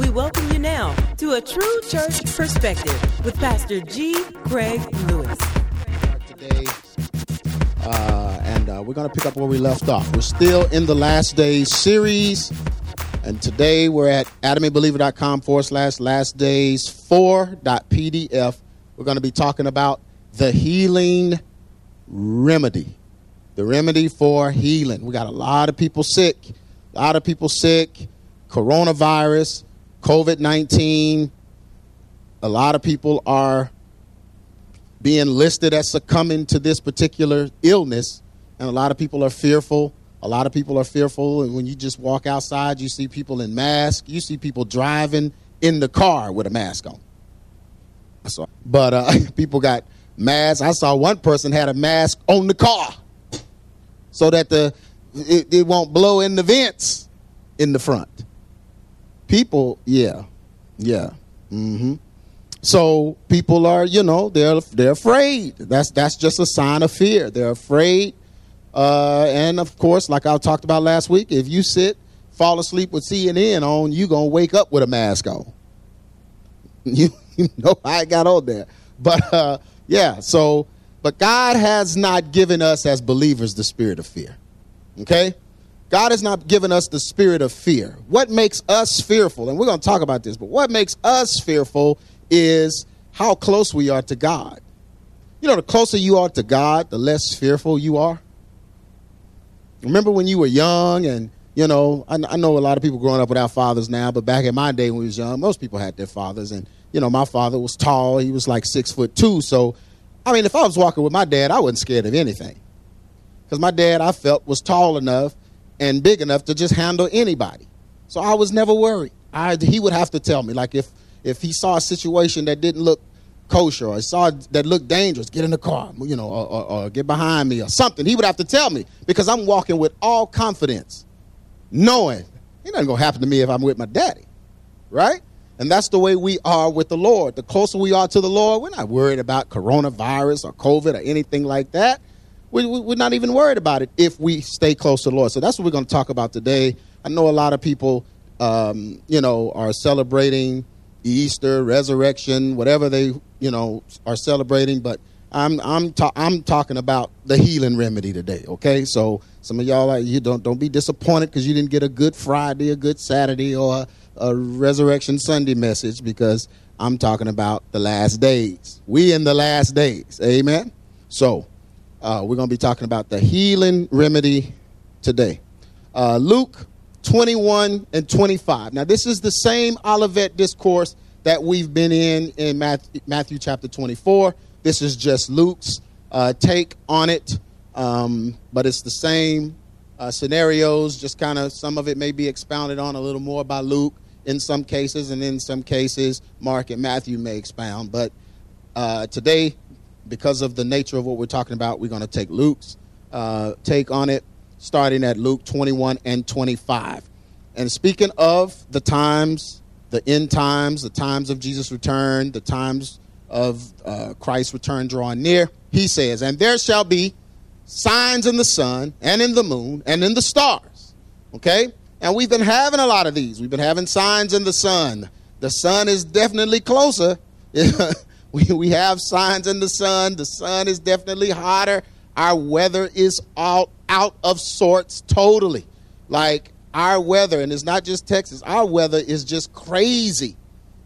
We welcome you now to a true church perspective with Pastor G. Craig Lewis. Today, uh, and uh, we're going to pick up where we left off. We're still in the last days series, and today we're at adamandbeliever.com forward slash last days 4.pdf. We're going to be talking about the healing remedy. The remedy for healing. We got a lot of people sick, a lot of people sick, coronavirus, COVID 19. A lot of people are being listed as succumbing to this particular illness, and a lot of people are fearful. A lot of people are fearful, and when you just walk outside, you see people in masks. You see people driving in the car with a mask on. But uh, people got masks. I saw one person had a mask on the car so that the it, it won't blow in the vents in the front. People, yeah, yeah. Mm-hmm. So people are, you know, they're they're afraid. That's that's just a sign of fear. They're afraid, uh, and of course, like I talked about last week, if you sit, fall asleep with CNN on, you gonna wake up with a mask on. You, you know I got on there, but uh, yeah. So, but God has not given us as believers the spirit of fear. Okay, God has not given us the spirit of fear. What makes us fearful, and we're going to talk about this, but what makes us fearful is how close we are to God. You know, the closer you are to God, the less fearful you are. Remember when you were young and you know, I, I, know a lot of people growing up without fathers now, but back in my day when we was young, most people had their fathers. And, you know, my father was tall. He was like six foot two. So, I mean, if I was walking with my dad, I wasn't scared of anything. Because my dad, I felt, was tall enough and big enough to just handle anybody. So I was never worried. I, he would have to tell me, like, if, if he saw a situation that didn't look kosher or saw that looked dangerous, get in the car, you know, or, or, or get behind me or something, he would have to tell me because I'm walking with all confidence knowing it ain't gonna happen to me if I'm with my daddy, right? And that's the way we are with the Lord. The closer we are to the Lord, we're not worried about coronavirus or COVID or anything like that. We, are not even worried about it if we stay close to the Lord. So that's what we're going to talk about today. I know a lot of people, um, you know, are celebrating Easter, resurrection, whatever they, you know, are celebrating, but I'm I'm ta- I'm talking about the healing remedy today. Okay, so some of y'all like you don't don't be disappointed because you didn't get a good Friday, a good Saturday, or a, a Resurrection Sunday message because I'm talking about the last days. We in the last days. Amen. So uh, we're going to be talking about the healing remedy today. Uh, Luke 21 and 25. Now this is the same Olivet discourse that we've been in in Matthew, Matthew chapter 24. This is just Luke's uh, take on it, um, but it's the same uh, scenarios. Just kind of some of it may be expounded on a little more by Luke in some cases, and in some cases, Mark and Matthew may expound. But uh, today, because of the nature of what we're talking about, we're going to take Luke's uh, take on it, starting at Luke 21 and 25. And speaking of the times, the end times, the times of Jesus' return, the times of uh, Christ's return drawing near, he says, And there shall be signs in the sun and in the moon and in the stars. Okay? And we've been having a lot of these. We've been having signs in the sun. The sun is definitely closer. we, we have signs in the sun. The sun is definitely hotter. Our weather is all out of sorts totally. Like our weather, and it's not just Texas, our weather is just crazy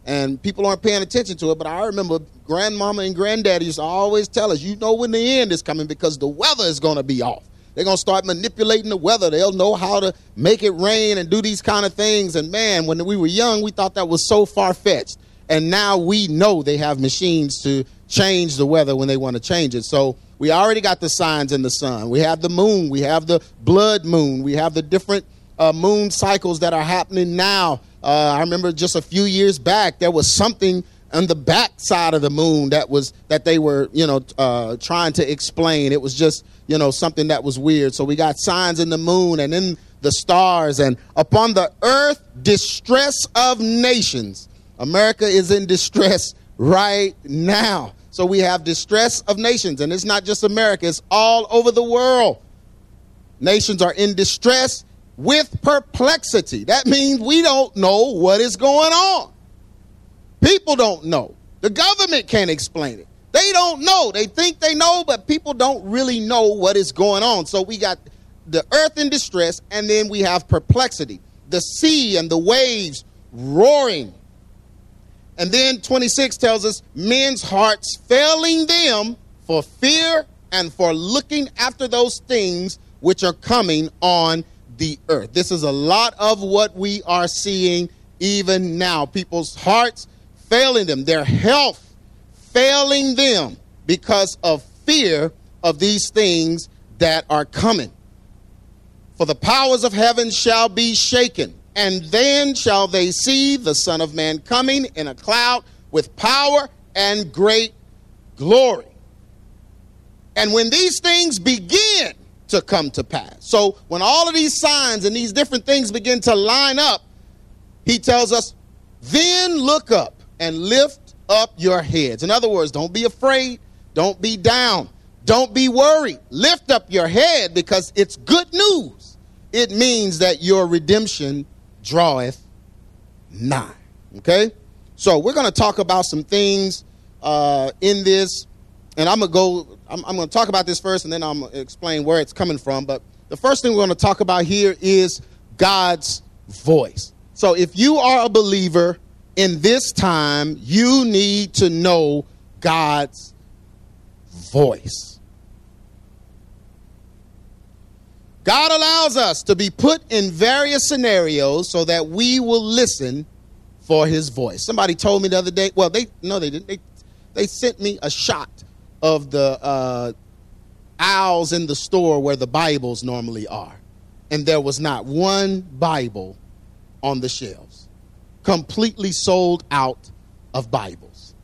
and people aren't paying attention to it. But I remember grandmama and granddaddy used to always tell us, you know when the end is coming because the weather is going to be off. They're going to start manipulating the weather. They'll know how to make it rain and do these kind of things. And man, when we were young, we thought that was so far fetched. And now we know they have machines to change the weather when they want to change it. So we already got the signs in the sun. We have the moon. We have the blood moon. We have the different uh, moon cycles that are happening now uh, I remember just a few years back, there was something on the back side of the moon that was that they were you know uh, trying to explain. It was just you know something that was weird. So we got signs in the moon and in the stars and upon the earth distress of nations. America is in distress right now. So we have distress of nations, and it's not just America; it's all over the world. Nations are in distress with perplexity. That means we don't know what is going on. People don't know. The government can't explain it. They don't know. They think they know, but people don't really know what is going on. So we got the earth in distress, and then we have perplexity. The sea and the waves roaring. And then 26 tells us men's hearts failing them for fear and for looking after those things which are coming on the earth. This is a lot of what we are seeing even now. People's hearts failing them, their health failing them because of fear of these things that are coming. For the powers of heaven shall be shaken, and then shall they see the Son of Man coming in a cloud with power and great glory. And when these things begin to come to pass, so when all of these signs and these different things begin to line up, he tells us, then look up and lift up your heads. In other words, don't be afraid, don't be down, don't be worried. Lift up your head because it's good news. It means that your redemption draweth nigh. Okay? So we're going to talk about some things uh, in this, and I'm going to go, I'm, I'm going to talk about this first, and then I'm going to explain where it's coming from. But the first thing we're going to talk about here is God's voice. So if you are a believer in this time, you need to know God's voice. God allows us to be put in various scenarios so that we will listen for his voice. Somebody told me the other day, well, they no, they didn't. They, they sent me a shot of the uh, aisles in the store where the Bibles normally are. And there was not one Bible on the shelves. Completely sold out of Bibles.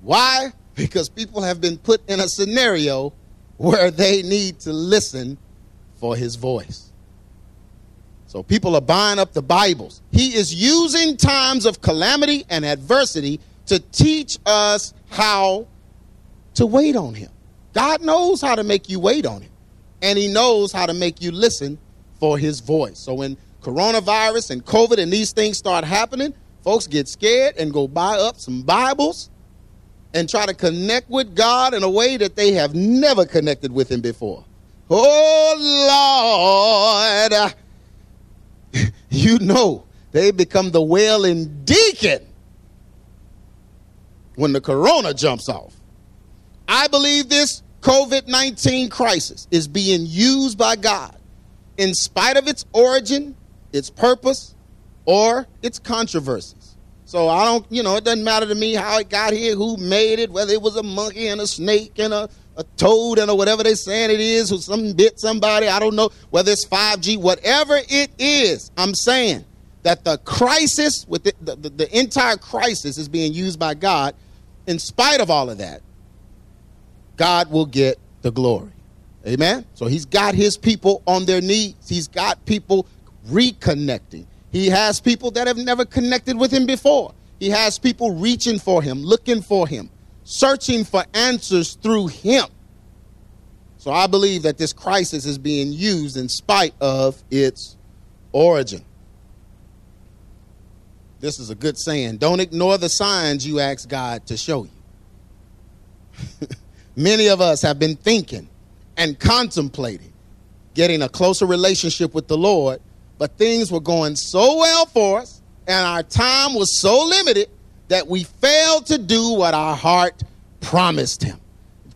Why? Because people have been put in a scenario where they need to listen for his voice. So people are buying up the Bibles. He is using times of calamity and adversity to teach us how to wait on him. God knows how to make you wait on him, and he knows how to make you listen for his voice. So when coronavirus and COVID and these things start happening, folks get scared and go buy up some Bibles and try to connect with God in a way that they have never connected with him before. Oh, Lord. You know, they become the wailing deacon when the corona jumps off. I believe this COVID 19 crisis is being used by God in spite of its origin, its purpose, or its controversies. So I don't, you know, it doesn't matter to me how it got here, who made it, whether it was a monkey and a snake and a a toad and or whatever they're saying it is, or some bit somebody, I don't know, whether it's 5G, whatever it is, I'm saying that the crisis, with the, the, the entire crisis is being used by God. In spite of all of that, God will get the glory. Amen? So he's got his people on their knees. He's got people reconnecting. He has people that have never connected with him before. He has people reaching for him, looking for him searching for answers through him. So I believe that this crisis is being used in spite of its origin. This is a good saying. Don't ignore the signs you ask God to show you. Many of us have been thinking and contemplating getting a closer relationship with the Lord, but things were going so well for us and our time was so limited that we failed to do what our heart promised him.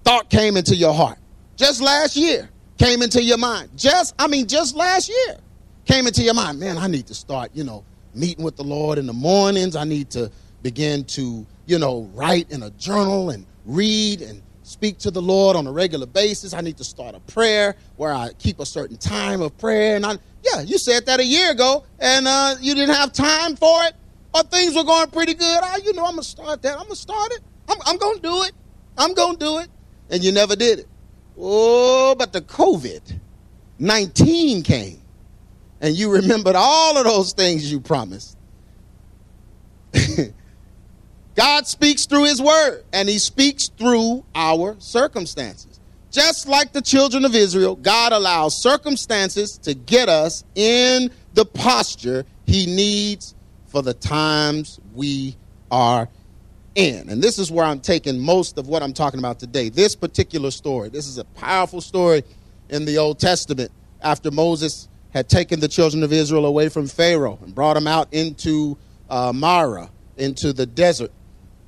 Thought came into your heart just last year, came into your mind. Just, I mean, just last year came into your mind. Man, I need to start, you know, meeting with the Lord in the mornings. I need to begin to, you know, write in a journal and read and speak to the Lord on a regular basis. I need to start a prayer where I keep a certain time of prayer. And I, yeah, you said that a year ago, and uh, you didn't have time for it or things were going pretty good. I, you know, I'm gonna start that. I'm gonna start it. I'm, I'm gonna do it. I'm gonna do it. And you never did it. Oh, but the COVID 19 came, and you remembered all of those things you promised. God speaks through His Word, and He speaks through our circumstances. just like the children of Israel, God allows circumstances to get us in the posture he needs for the times we are in. And this is where I'm taking most of what I'm talking about today. This particular story. This is a powerful story in the Old Testament after Moses had taken the children of Israel away from Pharaoh and brought them out into uh, Marah, into the desert.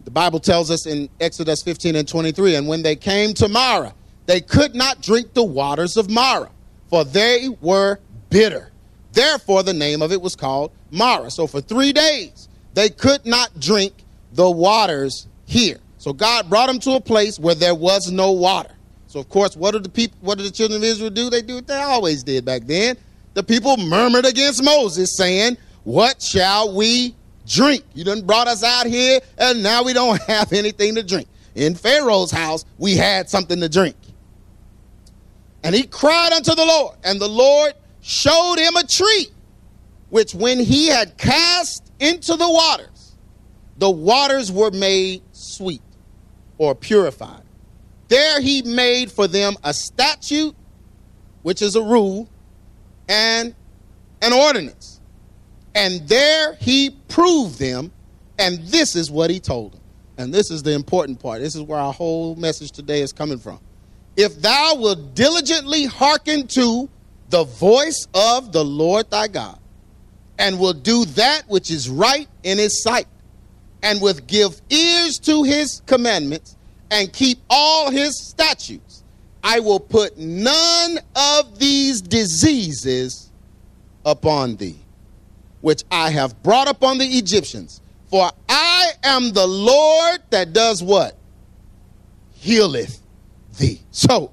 The Bible tells us in Exodus 15 and 23 and when they came to Marah, they could not drink the waters of Marah, for they were bitter. Therefore, the name of it was called Marah. So for three days, they could not drink the waters here. So God brought them to a place where there was no water. So of course, what did the people, what did the children of Israel do? They do what they always did back then. The people murmured against Moses, saying, "What shall we drink? You done brought us out here, and now we don't have anything to drink." In Pharaoh's house, we had something to drink. And he cried unto the Lord, and the Lord showed him a tree, which when he had cast into the waters, the waters were made sweet or purified. There he made for them a statute, which is a rule, and an ordinance. And there he proved them, and this is what he told them. And this is the important part. This is where our whole message today is coming from if thou wilt diligently hearken to the voice of the Lord thy God, and will do that which is right in his sight, and will give ears to his commandments, and keep all his statutes, I will put none of these diseases upon thee, which I have brought upon the Egyptians. For I am the Lord that does what? Healeth thee. So,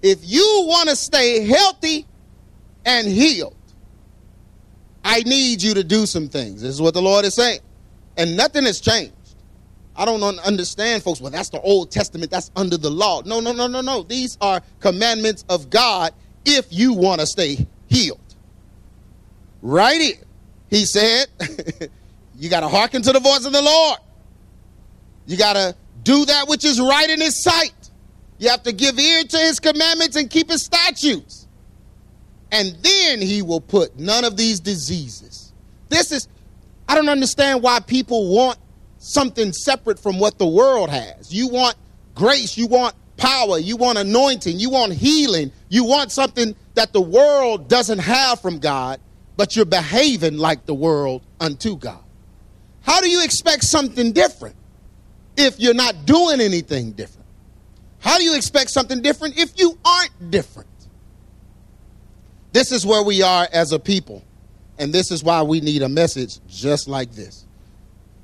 if you want to stay healthy and healed, I need you to do some things. This is what the Lord is saying. And nothing has changed. I don't understand, folks. Well, that's the Old Testament. That's under the law. No, no, no, no, no. These are commandments of God if you want to stay healed. Right here, he said, you got to hearken to the voice of the Lord. You got to do that which is right in his sight. You have to give ear to his commandments and keep his statutes. And then he will put none of these diseases. This is, I don't understand why people want something separate from what the world has. You want grace, you want power, you want anointing, you want healing, you want something that the world doesn't have from God, but you're behaving like the world unto God. How do you expect something different if you're not doing anything different? How do you expect something different if you aren't different? This is where we are as a people. And this is why we need a message just like this.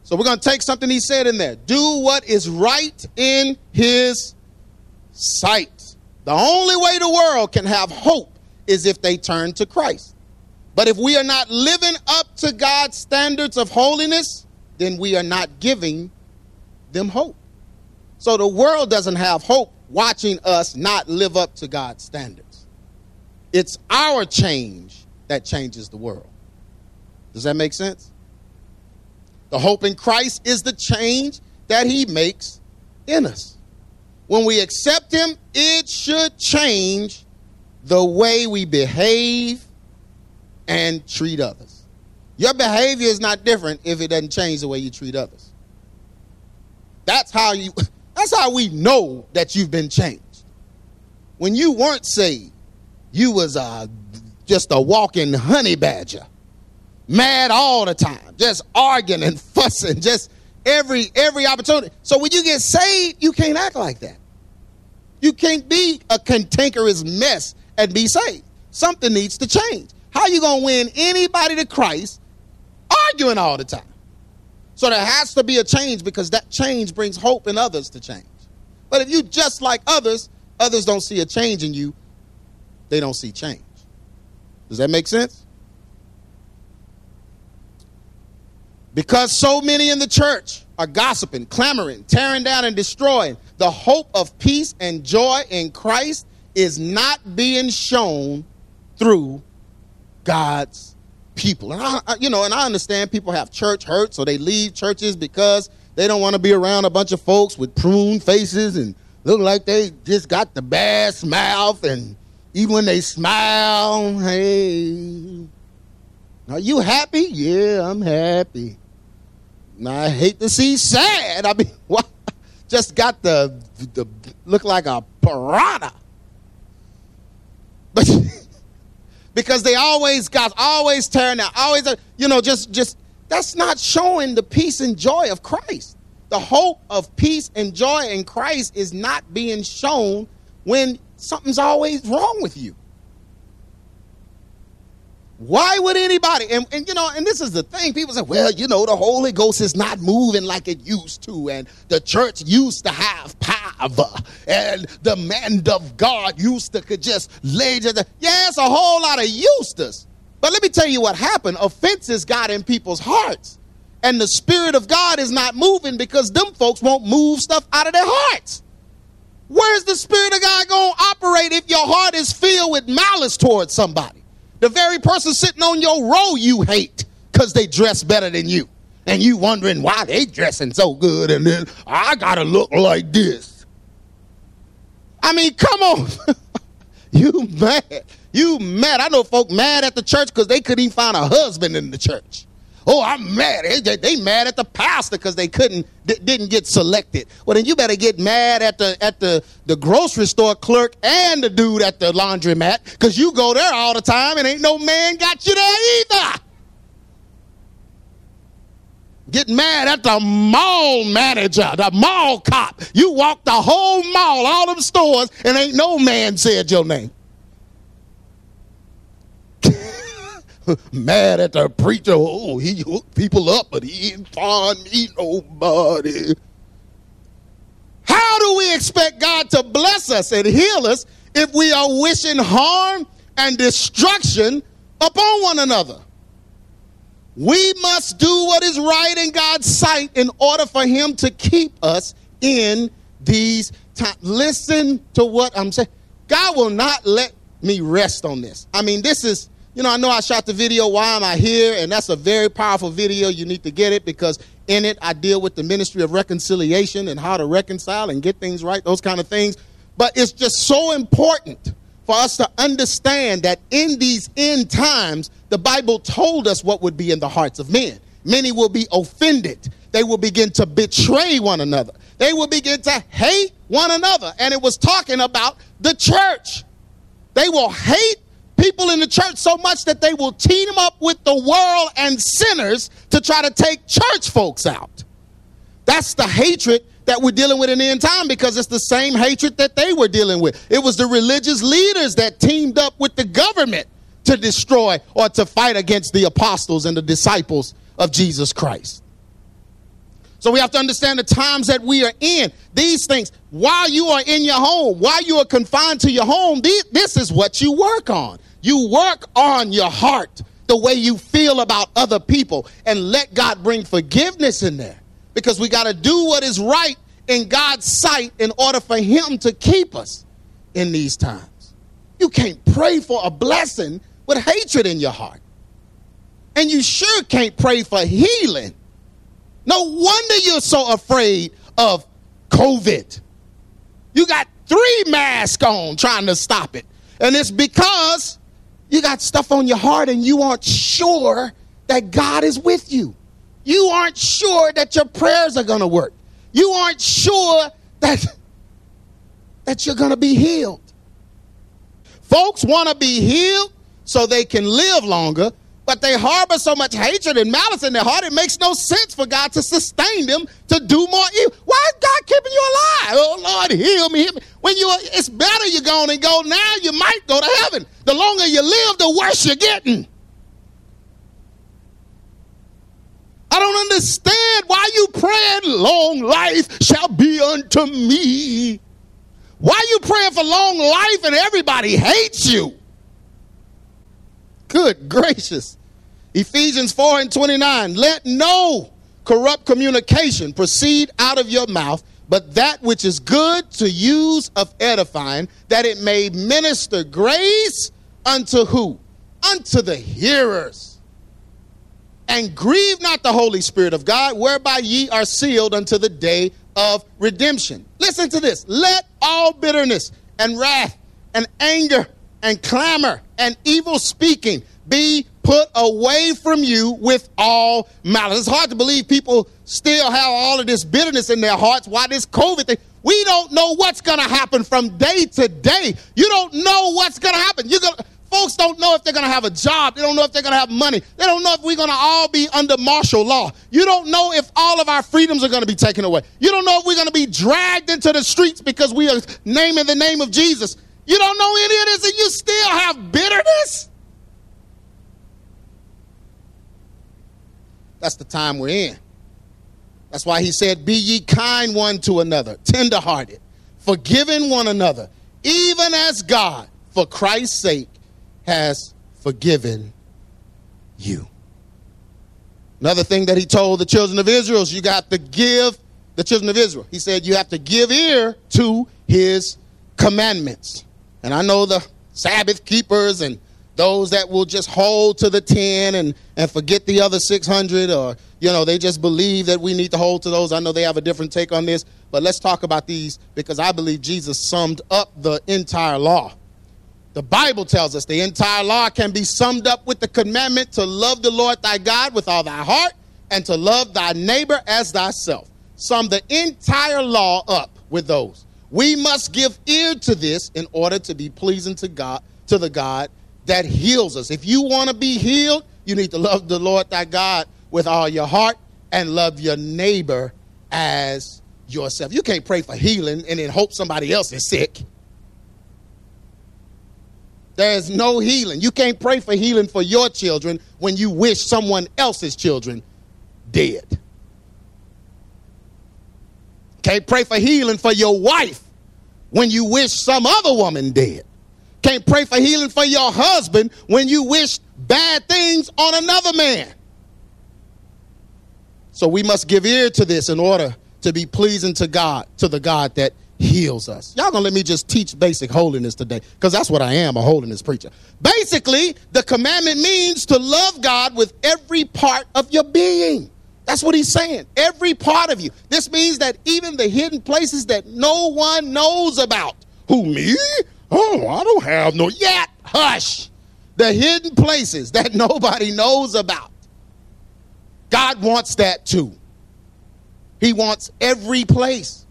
So we're going to take something he said in there. Do what is right in his sight. The only way the world can have hope is if they turn to Christ. But if we are not living up to God's standards of holiness, then we are not giving them hope. So the world doesn't have hope watching us not live up to God's standards. It's our change that changes the world. Does that make sense? The hope in Christ is the change that he makes in us. When we accept him, it should change the way we behave and treat others. Your behavior is not different if it doesn't change the way you treat others. That's how you that's how we know that you've been changed. When you weren't saved, you was uh, just a walking honey badger, mad all the time, just arguing and fussing, just every every opportunity. So when you get saved, you can't act like that. You can't be a cantankerous mess and be saved. Something needs to change. How are you gonna win anybody to Christ arguing all the time? So there has to be a change because that change brings hope in others to change. But if you just like others, others don't see a change in you, they don't see change. Does that make sense? Because so many in the church are gossiping, clamoring, tearing down, and destroying, the hope of peace and joy in Christ is not being shown through God's people. And I, you know, and I understand people have church hurt, so they leave churches because they don't want to be around a bunch of folks with prune faces and look like they just got the best mouth, and even when they smile, hey, are you happy? Yeah, I'm happy. I hate to see sad. I mean, what? Just got the the look like a piranha. But because they always got always tearing out, always you know just just that's not showing the peace and joy of Christ. The hope of peace and joy in Christ is not being shown when something's always wrong with you. Why would anybody? And, and, you know, and this is the thing. People say, well, you know, the Holy Ghost is not moving like it used to, and the church used to have power, and the man of God used to could just lay just. Yeah, it's a whole lot of used But let me tell you what happened. Offenses got in people's hearts. And the Spirit of God is not moving because them folks won't move stuff out of their hearts. Where's the Spirit of God going to operate if your heart is filled with malice towards somebody? The very person sitting on your row you hate because they dress better than you. And you wondering why they dressing so good and then I gotta look like this. I mean, come on. you mad. You mad. I know folk mad at the church because they couldn't even find a husband in the church. Oh, I'm mad. They, they mad at the pastor because they couldn't didn't get selected. Well, then you better get mad at the at the the grocery store clerk and the dude at the laundromat because you go there all the time and ain't no man got you there either. Get mad at the mall manager, the mall cop. You walk the whole mall, all them stores, and ain't no man said your name. mad at the preacher. Oh, he hooked people up, but he didn't find me nobody. How do we expect God to bless us and heal us if we are wishing harm and destruction upon one another? We must do what is right in God's sight in order for Him to keep us in these times. Listen to what I'm saying. God will not let me rest on this. I mean, this is you know, I know I shot the video, Why Am I Here? And that's a very powerful video. You need to get it because in it, I deal with the ministry of reconciliation and how to reconcile and get things right, those kind of things. But it's just so important for us to understand that in these end times, the Bible told us what would be in the hearts of men. Many will be offended. They will begin to betray one another. They will begin to hate one another. And it was talking about the church. They will hate people in the church so much that they will team up with the world and sinners to try to take church folks out. That's the hatred that we're dealing with in the end time because it's the same hatred that they were dealing with. It was the religious leaders that teamed up with the government to destroy or to fight against the apostles and the disciples of Jesus Christ. So we have to understand the times that we are in. These things, while you are in your home, while you are confined to your home, this is what you work on. You work on your heart, the way you feel about other people, and let God bring forgiveness in there. Because we got to do what is right in God's sight in order for Him to keep us in these times. You can't pray for a blessing with hatred in your heart. And you sure can't pray for healing no wonder you're so afraid of COVID. You got three masks on trying to stop it. And it's because you got stuff on your heart and you aren't sure that God is with you. You aren't sure that your prayers are going to work. You aren't sure that, that you're going to be healed. Folks want to be healed so they can live longer, but they harbor so much hatred and malice in their heart, it makes no sense for God to sustain them to do more evil. Why is God keeping you alive? Oh, Lord, heal me, heal me. When you, it's better you're going and go now, you might go to heaven. The longer you live, the worse you're getting. I don't understand why you praying, long life shall be unto me. Why are you praying for long life and everybody hates you? Good gracious. Ephesians 4 and 29. Let no corrupt communication proceed out of your mouth, but that which is good to use of edifying, that it may minister grace unto who? Unto the hearers. And grieve not the Holy Spirit of God, whereby ye are sealed unto the day of redemption. Listen to this. Let all bitterness and wrath and anger and clamor and evil speaking be put away from you with all malice. It's hard to believe people still have all of this bitterness in their hearts. Why this COVID thing? We don't know what's going to happen from day to day. You don't know what's going to happen. You're going folks don't know if they're going to have a job. They don't know if they're going to have money. They don't know if we're going to all be under martial law. You don't know if all of our freedoms are going to be taken away. You don't know if we're going to be dragged into the streets because we are naming the name of Jesus. You don't know any of this and you still have bitterness? That's the time we're in. That's why he said, Be ye kind one to another, tenderhearted, forgiving one another, even as God, for Christ's sake, has forgiven you. Another thing that he told the children of Israel is you got to give the children of Israel. He said you have to give ear to his commandments. And I know the Sabbath keepers and those that will just hold to the 10 and, and forget the other 600 or you know they just believe that we need to hold to those. I know they have a different take on this but let's talk about these because i believe jesus summed up the entire law. The bible tells us the entire law can be summed up with the commandment to love the lord thy god with all thy heart and to love thy neighbor as thyself. Sum the entire law up with those we must give ear to this in order to be pleasing to god to the god that heals us. If you want to be healed, you need to love the Lord thy God with all your heart and love your neighbor as yourself. You can't pray for healing and then hope somebody else is sick. There is no healing. You can't pray for healing for your children when you wish someone else's children dead. Can't pray for healing for your wife when you wish some other woman dead. Can't pray for healing for your husband when you wish bad things on another man. So we must give ear to this in order to be pleasing to God, to the God that heals us. Y'all gonna let me just teach basic holiness today, because that's what I am, a holiness preacher. Basically, the commandment means to love God with every part of your being. That's what he's saying. Every part of you. This means that even the hidden places that no one knows about. Who, me? Oh, I don't have no yet. Hush. The hidden places that nobody knows about. God wants that too. He wants every place.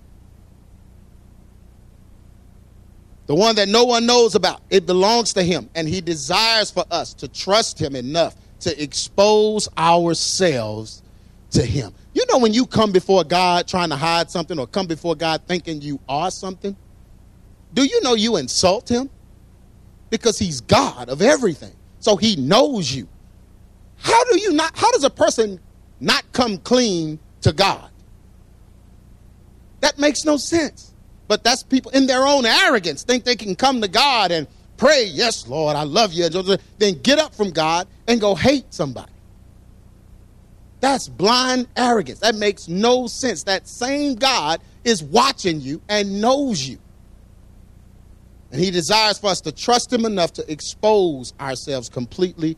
The one that no one knows about, it belongs to Him. And He desires for us to trust Him enough to expose ourselves to Him. You know, when you come before God trying to hide something or come before God thinking you are something, do you know you insult him? Because he's God of everything. So he knows you. How do you not, how does a person not come clean to God? That makes no sense. But that's people in their own arrogance think they can come to God and pray, yes, Lord, I love you. Then get up from God and go hate somebody. That's blind arrogance. That makes no sense. That same God is watching you and knows you. And he desires for us to trust him enough to expose ourselves completely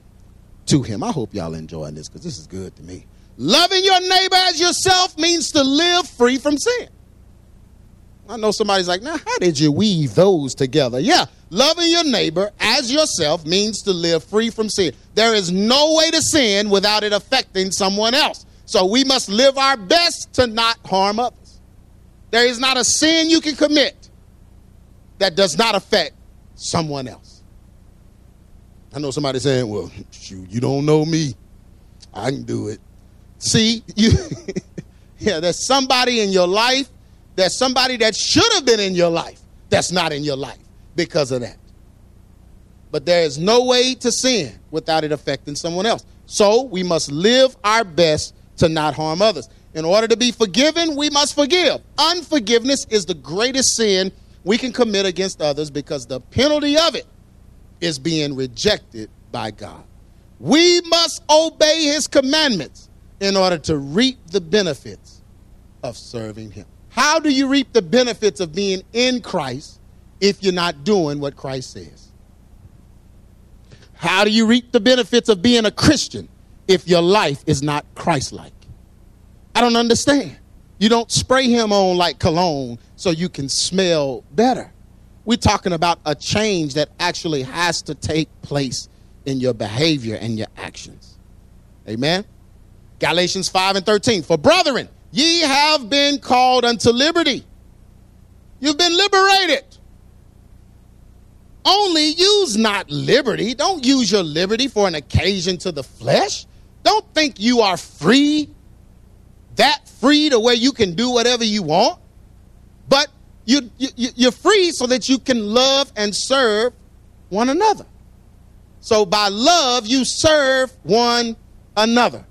to him. I hope y'all enjoying this because this is good to me. Loving your neighbor as yourself means to live free from sin. I know somebody's like, now, how did you weave those together? Yeah, loving your neighbor as yourself means to live free from sin. There is no way to sin without it affecting someone else. So we must live our best to not harm others. There is not a sin you can commit that does not affect someone else. I know somebody saying, well, shoot, you don't know me. I can do it. See, you yeah, there's somebody in your life, there's somebody that should have been in your life that's not in your life because of that. But there is no way to sin without it affecting someone else. So we must live our best to not harm others. In order to be forgiven, we must forgive. Unforgiveness is the greatest sin we can commit against others because the penalty of it is being rejected by God. We must obey his commandments in order to reap the benefits of serving him. How do you reap the benefits of being in Christ if you're not doing what Christ says? How do you reap the benefits of being a Christian if your life is not Christ like? I don't understand. You don't spray him on like cologne so you can smell better. We're talking about a change that actually has to take place in your behavior and your actions. Amen. Galatians 5 and 13. For brethren, ye have been called unto liberty. You've been liberated. Only use not liberty. Don't use your liberty for an occasion to the flesh. Don't think you are free, that free to where you can do whatever you want. But you, you, you're free so that you can love and serve one another. So by love, you serve one another.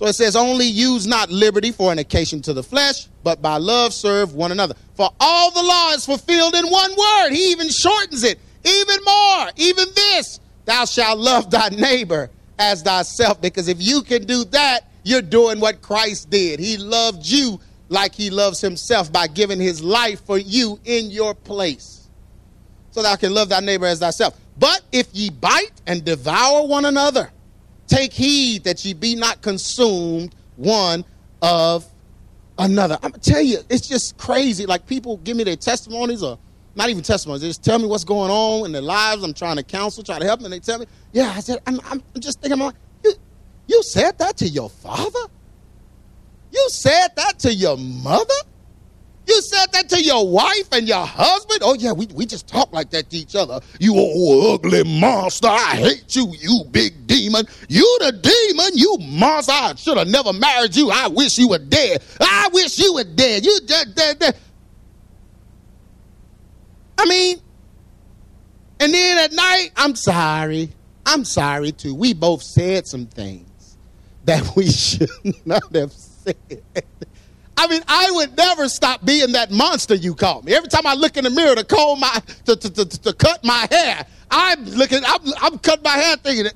So it says, only use not liberty for an occasion to the flesh, but by love serve one another. For all the law is fulfilled in one word. He even shortens it even more. Even this, thou shalt love thy neighbor as thyself. Because if you can do that, you're doing what Christ did. He loved you like he loves himself by giving his life for you in your place. So thou can love thy neighbor as thyself. But if ye bite and devour one another, Take heed that ye be not consumed one of another. I'm gonna tell you, it's just crazy. Like people give me their testimonies or not even testimonies. They just tell me what's going on in their lives. I'm trying to counsel, try to help them, and they tell me, "Yeah." I said, "I'm, I'm just thinking, you, you said that to your father. You said that to your mother. You said that to your wife and your husband? Oh, yeah, we, we just talk like that to each other. You old ugly monster. I hate you, you big demon. You the demon, you monster. I should have never married you. I wish you were dead. I wish you were dead. You dead, dead, dead. I mean, and then at night, I'm sorry. I'm sorry too. We both said some things that we should not have said. I mean, I would never stop being that monster you call me. Every time I look in the mirror to comb my to, to, to, to cut my hair, I'm looking, I'm, I'm cutting my hair thinking,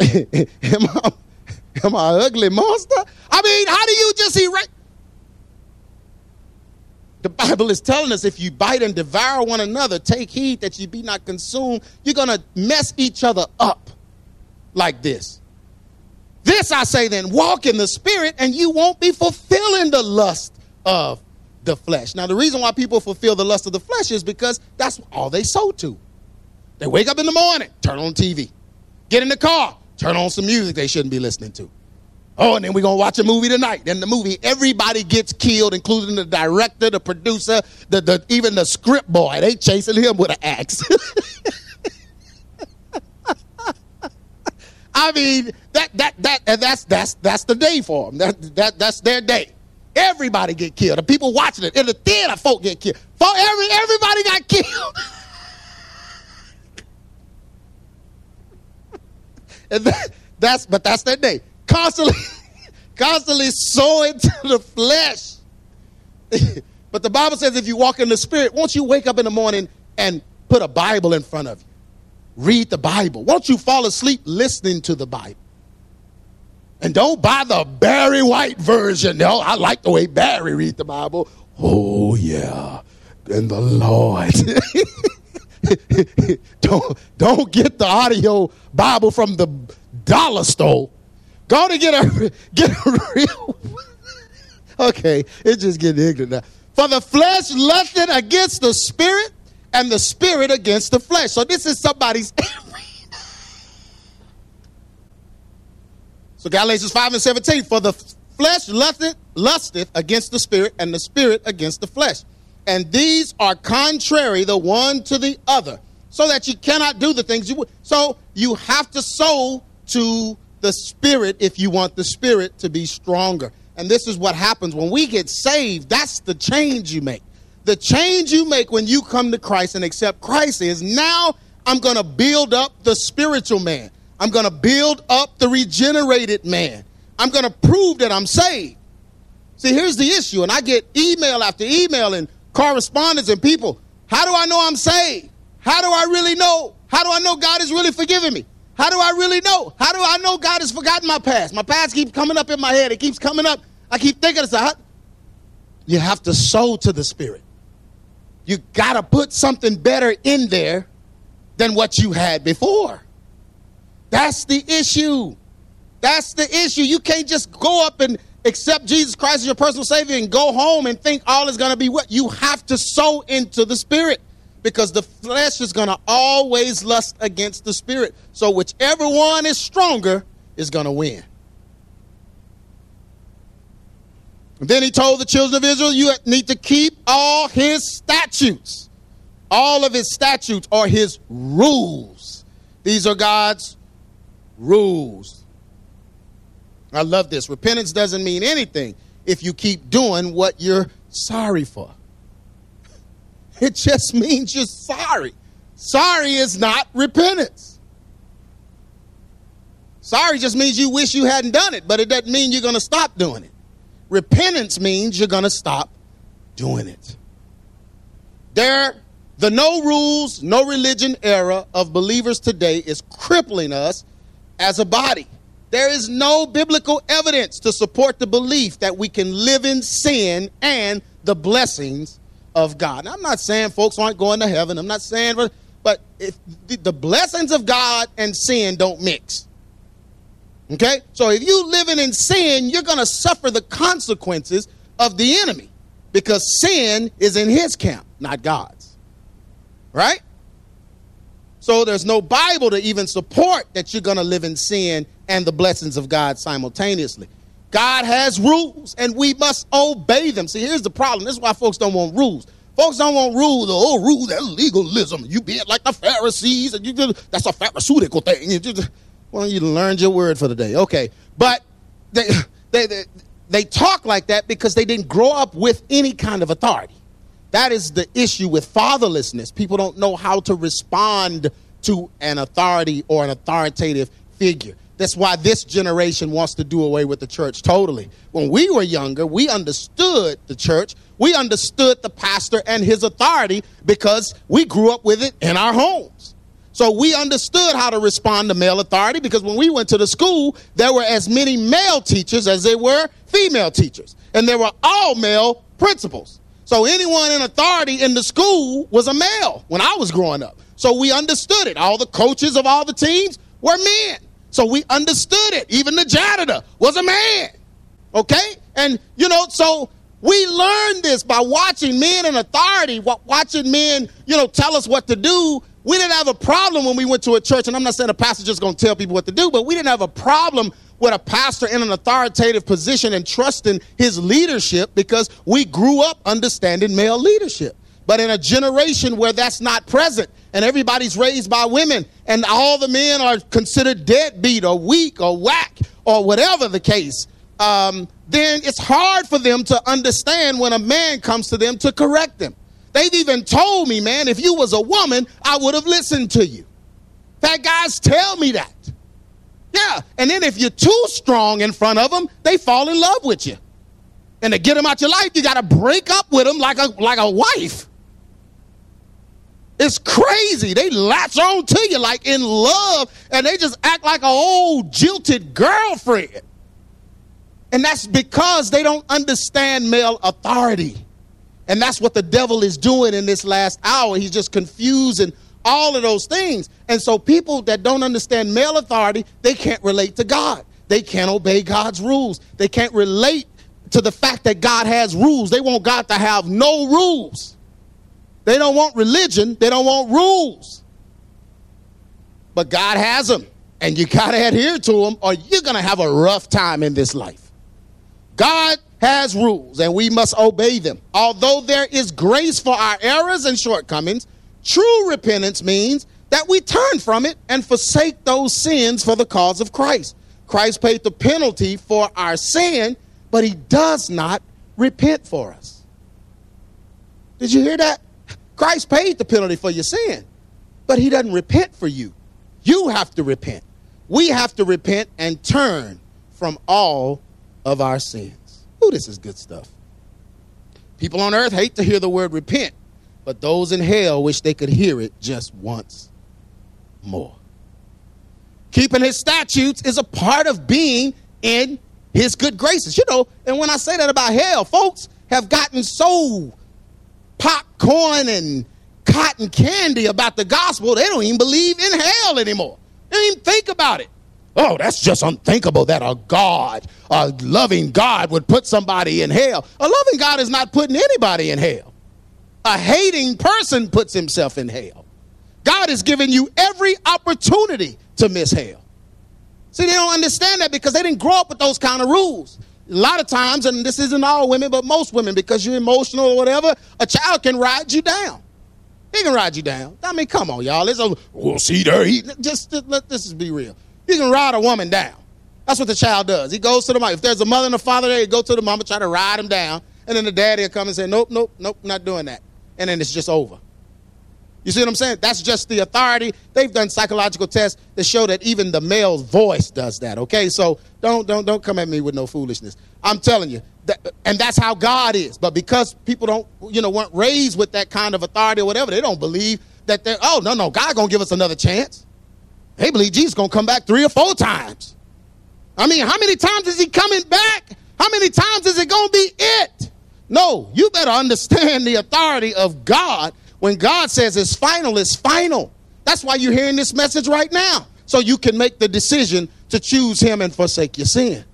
am I, am I an ugly monster? I mean, how do you just erase? The Bible is telling us if you bite and devour one another, take heed that you be not consumed. You're going to mess each other up like this. This I say then, walk in the spirit, and you won't be fulfilling the lust of the flesh. Now, the reason why people fulfill the lust of the flesh is because that's all they sow to. They wake up in the morning, turn on TV. Get in the car, turn on some music they shouldn't be listening to. Oh, and then we're gonna watch a movie tonight. In the movie, everybody gets killed, including the director, the producer, the, the even the script boy. They chasing him with an axe. I mean, that that that and that's that's that's the day for them. That that that's their day. Everybody get killed. The people watching it in the theater, folk get killed. Folk, every everybody got killed. and that, that's but that's their day. Constantly, constantly sowing to the flesh. but the Bible says if you walk in the spirit, won't you wake up in the morning and put a Bible in front of you? Read the Bible. Won't you fall asleep listening to the Bible? And don't buy the Barry White version. No, I like the way Barry read the Bible. Oh yeah, and the Lord. don't don't get the audio Bible from the dollar store. Go to get a get a real. okay, it's just getting ignorant now. For the flesh lusteth against the spirit, and the spirit against the flesh. So this is somebody's. so Galatians 5 and 17, for the flesh lusteth, lusteth against the spirit, and the spirit against the flesh. And these are contrary the one to the other, so that you cannot do the things you would. So you have to sow to the spirit if you want the spirit to be stronger. And this is what happens when we get saved. That's the change you make. The change you make when you come to Christ and accept Christ is now I'm going to build up the spiritual man. I'm going to build up the regenerated man. I'm going to prove that I'm saved. See, here's the issue, and I get email after email and correspondence and people. How do I know I'm saved? How do I really know? How do I know God is really forgiving me? How do I really know? How do I know God has forgotten my past? My past keeps coming up in my head. It keeps coming up. I keep thinking, it's a, you have to sow to the Spirit. You got to put something better in there than what you had before. That's the issue. That's the issue. You can't just go up and accept Jesus Christ as your personal Savior and go home and think all is going to be what? You have to sow into the Spirit because the flesh is going to always lust against the Spirit. So whichever one is stronger is going to win. And then he told the children of Israel, You need to keep all his statutes. All of his statutes are his rules. These are God's rules. I love this. Repentance doesn't mean anything if you keep doing what you're sorry for. It just means you're sorry. Sorry is not repentance. Sorry just means you wish you hadn't done it, but it doesn't mean you're going to stop doing it. Repentance means you're going to stop doing it. There, the no rules, no religion era of believers today is crippling us as a body. There is no biblical evidence to support the belief that we can live in sin and the blessings of God. Now, I'm not saying folks aren't going to heaven. I'm not saying, but if the blessings of God and sin don't mix. Okay? So if you living in sin, you're going to suffer the consequences of the enemy because sin is in his camp, not God's. Right? So there's no Bible to even support that you're going to live in sin and the blessings of God simultaneously. God has rules and we must obey them. See, here's the problem. This is why folks don't want rules. Folks don't want rules. Oh, rule that legalism. You be like the Pharisees, and you just, that's a pharisaical thing. Well, you learned your word for the day. Okay. But they, they, they, they talk like that because they didn't grow up with any kind of authority. That is the issue with fatherlessness. People don't know how to respond to an authority or an authoritative figure. That's why this generation wants to do away with the church totally. When we were younger, we understood the church. We understood the pastor and his authority because we grew up with it in our homes. So we understood how to respond to male authority because when we went to the school, there were as many male teachers as there were female teachers. And there were all male principals. So anyone in authority in the school was a male when I was growing up. So we understood it. All the coaches of all the teams were men. So we understood it. Even the janitor was a man. Okay? And, you know, so we learned this by watching men in authority, watching men, you know, tell us what to do. We didn't have a problem when we went to a church, and I'm not saying a pastor just going to tell people what to do, but we didn't have a problem with a pastor in an authoritative position and trusting his leadership because we grew up understanding male leadership. But in a generation where that's not present, and everybody's raised by women, and all the men are considered deadbeat or weak or whack or whatever the case, um, then it's hard for them to understand when a man comes to them to correct them. They've even told me, man, if you was a woman, I would have listened to you. That guys tell me that. Yeah, and then if you're too strong in front of them, they fall in love with you. And to get them out your life, you got to break up with them like a like a wife. It's crazy. They latch on to you like in love and they just act like an old jilted girlfriend. And that's because they don't understand male authority. And that's what the devil is doing in this last hour. He's just confusing all of those things. And so people that don't understand male authority, they can't relate to God. They can't obey God's rules. They can't relate to the fact that God has rules. They want God to have no rules. They don't want religion, they don't want rules. But God has them, and you got to adhere to them, or you're going to have a rough time in this life. God has rules, and we must obey them. Although there is grace for our errors and shortcomings, true repentance means that we turn from it and forsake those sins for the cause of Christ. Christ paid the penalty for our sin, but he does not repent for us. Did you hear that? Christ paid the penalty for your sin, but he doesn't repent for you. You have to repent. We have to repent and turn from all of our sins. Ooh, this is good stuff. People on earth hate to hear the word repent, but those in hell wish they could hear it just once more. Keeping his statutes is a part of being in his good graces. You know, and when I say that about hell, folks have gotten so popcorn and cotton candy about the gospel, they don't even believe in hell anymore. They don't even think about it. Oh, that's just unthinkable that a God, a loving God, would put somebody in hell. A loving God is not putting anybody in hell. A hating person puts himself in hell. God is giving you every opportunity to miss hell. See, they don't understand that because they didn't grow up with those kind of rules. A lot of times, and this isn't all women, but most women, because you're emotional or whatever, a child can ride you down. He can ride you down. I mean, come on, y'all. It's a, well, see there. He, just, just let this be real. He can ride a woman down. That's what the child does. He goes to the mom. If there's a mother and a father there, he go to the mama, try to ride him down, and then the daddy will come and say, nope, nope, nope, not doing that. And then it's just over. You see what I'm saying? That's just the authority. They've done psychological tests that show that even the male's voice does that. Okay, so don't don't don't come at me with no foolishness. I'm telling you, that, and that's how God is. But because people don't, you know, weren't raised with that kind of authority or whatever, they don't believe that they're. Oh no, no, God gonna give us another chance. They believe Jesus gonna come back three or four times. I mean, how many times is he coming back? How many times is it gonna be it? No, you better understand the authority of God when God says it's final, it's final. That's why you're hearing this message right now. So you can make the decision to choose him and forsake your sin.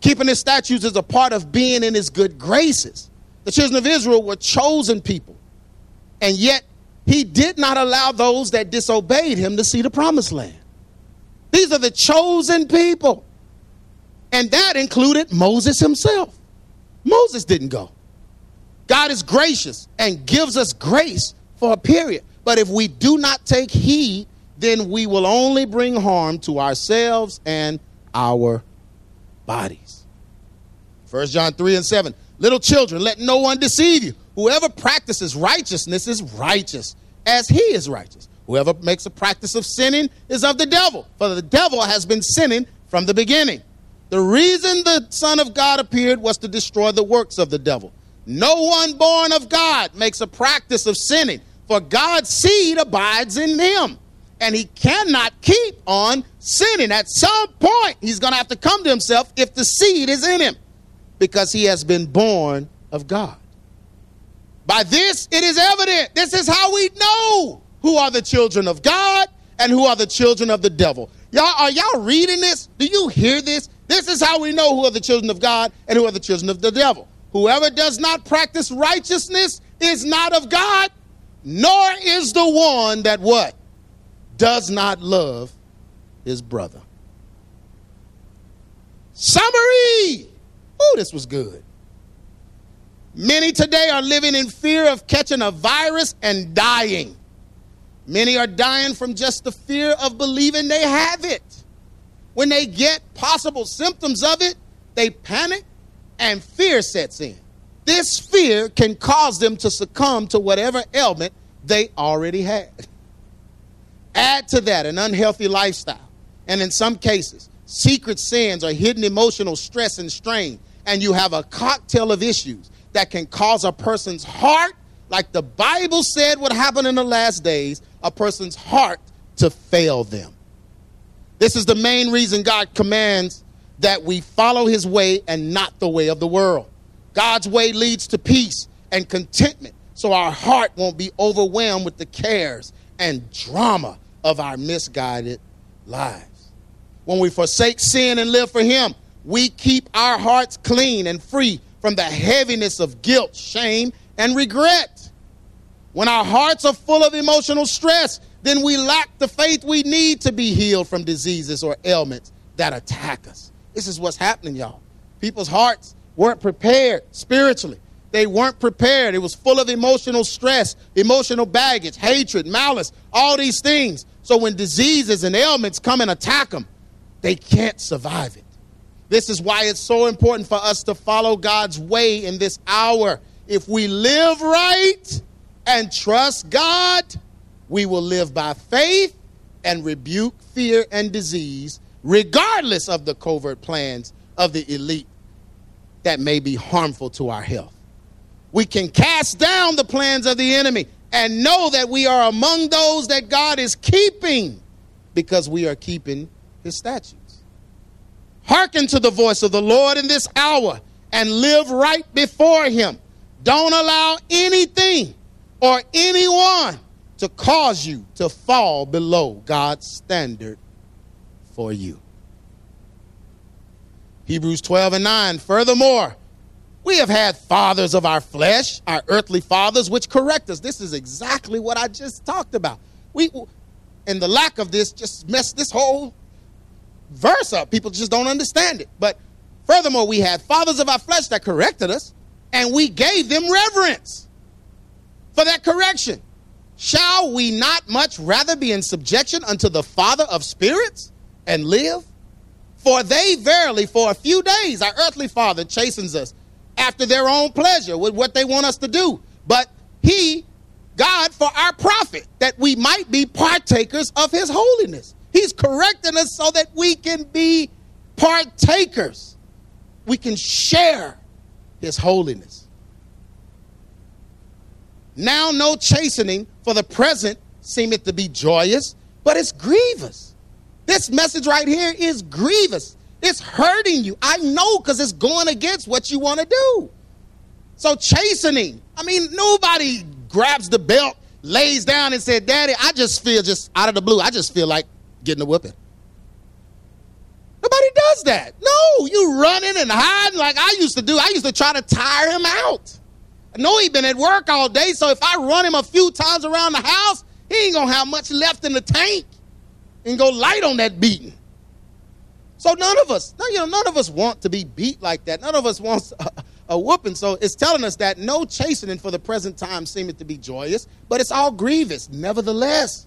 Keeping his statutes is a part of being in his good graces. The children of Israel were chosen people. And yet he did not allow those that disobeyed him to see the promised land. These are the chosen people. And that included Moses himself. Moses didn't go. God is gracious and gives us grace for a period. But if we do not take heed, then we will only bring harm to ourselves and our bodies. 1 John 3 and 7. Little children, let no one deceive you. Whoever practices righteousness is righteous, as he is righteous. Whoever makes a practice of sinning is of the devil, for the devil has been sinning from the beginning. The reason the Son of God appeared was to destroy the works of the devil. No one born of God makes a practice of sinning, for God's seed abides in him. And he cannot keep on sinning. At some point, he's going to have to come to himself if the seed is in him, because he has been born of God. By this, it is evident. This is how we know who are the children of God and who are the children of the devil. Y'all, are y'all reading this? Do you hear this? This is how we know who are the children of God and who are the children of the devil. Whoever does not practice righteousness is not of God, nor is the one that what? Does not love his brother. Summary. Oh, this was good. Many today are living in fear of catching a virus and dying. Many are dying from just the fear of believing they have it. When they get possible symptoms of it, they panic and fear sets in. This fear can cause them to succumb to whatever ailment they already had. Add to that an unhealthy lifestyle, and in some cases, secret sins or hidden emotional stress and strain, and you have a cocktail of issues that can cause a person's heart, like the Bible said would happen in the last days, a person's heart to fail them. This is the main reason God commands that we follow his way and not the way of the world. God's way leads to peace and contentment, so our heart won't be overwhelmed with the cares and drama of our misguided lives. When we forsake sin and live for him, we keep our hearts clean and free from the heaviness of guilt, shame, and regret. When our hearts are full of emotional stress, then we lack the faith we need to be healed from diseases or ailments that attack us. This is what's happening, y'all. People's hearts weren't prepared spiritually. They weren't prepared. It was full of emotional stress, emotional baggage, hatred, malice, all these things. So when diseases and ailments come and attack them, they can't survive it. This is why it's so important for us to follow God's way in this hour. If we live right and trust God, we will live by faith and rebuke fear and disease regardless of the covert plans of the elite that may be harmful to our health. We can cast down the plans of the enemy and know that we are among those that God is keeping because we are keeping his statutes. Hearken to the voice of the Lord in this hour and live right before him. Don't allow anything or anyone to cause you to fall below God's standard for you. Hebrews 12 and 9. Furthermore, we have had fathers of our flesh, our earthly fathers, which correct us. This is exactly what I just talked about. We, and the lack of this just messed this whole verse up. People just don't understand it. But furthermore, we had fathers of our flesh that corrected us, and we gave them reverence for that correction. Shall we not much rather be in subjection unto the Father of spirits and live? For they verily, for a few days, our earthly father chastens us after their own pleasure with what they want us to do. But he, God, for our profit, that we might be partakers of his holiness. He's correcting us so that we can be partakers. We can share his holiness. Now, no chastening for the present seemeth to be joyous, but it's grievous. This message right here is grievous. It's hurting you. I know because it's going against what you want to do. So, chastening. I mean, nobody grabs the belt, lays down, and said, Daddy, I just feel just out of the blue, I just feel like getting a whipping. Nobody does that. No, you running and hiding like I used to do. I used to try to tire him out. I know he been at work all day, so if I run him a few times around the house, he ain't gonna have much left in the tank and go light on that beating. So none of us, you know, none of us want to be beat like that. None of us wants a, a whooping. So it's telling us that no chastening for the present time seemeth to be joyous, but it's all grievous. Nevertheless,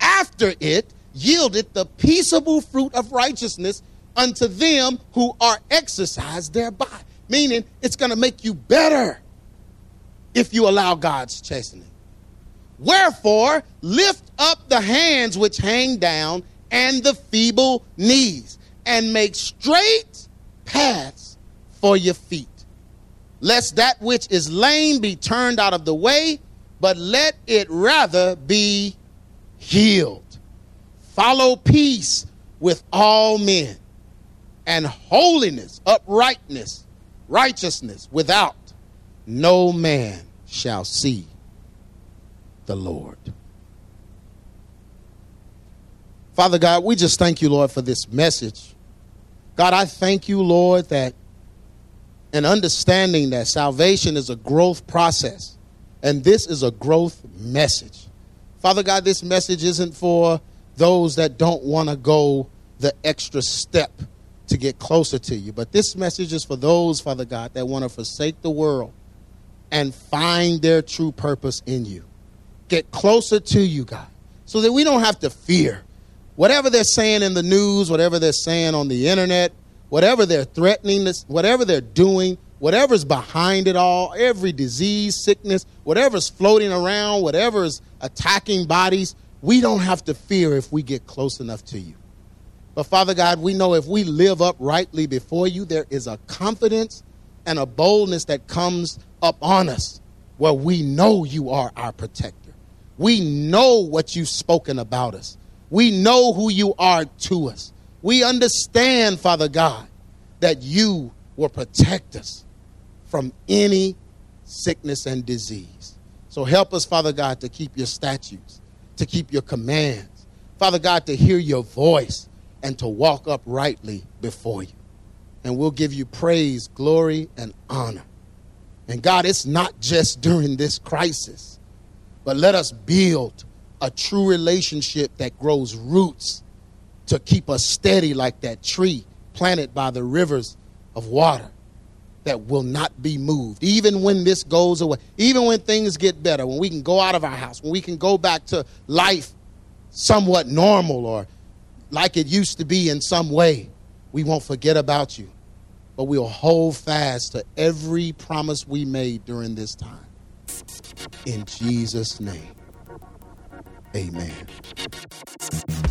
after it yielded the peaceable fruit of righteousness unto them who are exercised thereby. Meaning, it's going to make you better if you allow God's chastening. Wherefore, lift up the hands which hang down and the feeble knees, and make straight paths for your feet. Lest that which is lame be turned out of the way, but let it rather be healed. Follow peace with all men, and holiness, uprightness, righteousness without no man shall see the Lord. Father God, we just thank you, Lord, for this message. God, I thank you, Lord, that an understanding that salvation is a growth process, and this is a growth message. Father God, this message isn't for those that don't want to go the extra step to get closer to you, but this message is for those, Father God, that want to forsake the world and find their true purpose in you. Get closer to you, God, so that we don't have to fear. Whatever they're saying in the news, whatever they're saying on the internet, whatever they're threatening, whatever they're doing, whatever's behind it all, every disease, sickness, whatever's floating around, whatever's attacking bodies, we don't have to fear if we get close enough to you. But Father God, we know if we live uprightly before you, there is a confidence and a boldness that comes up on us where we know you are our protector. We know what you've spoken about us. We know who you are to us. We understand, Father God, that you will protect us from any sickness and disease. So help us, Father God, to keep your statutes, to keep your commands. Father God, to hear your voice and to walk uprightly before you. And we'll give you praise, glory, and honor. And God, it's not just during this crisis, but let us build a true relationship that grows roots to keep us steady like that tree planted by the rivers of water that will not be moved. Even when this goes away, even when things get better, when we can go out of our house, when we can go back to life somewhat normal or like it used to be in some way, we won't forget about you but we'll hold fast to every promise we made during this time. In Jesus' name, amen.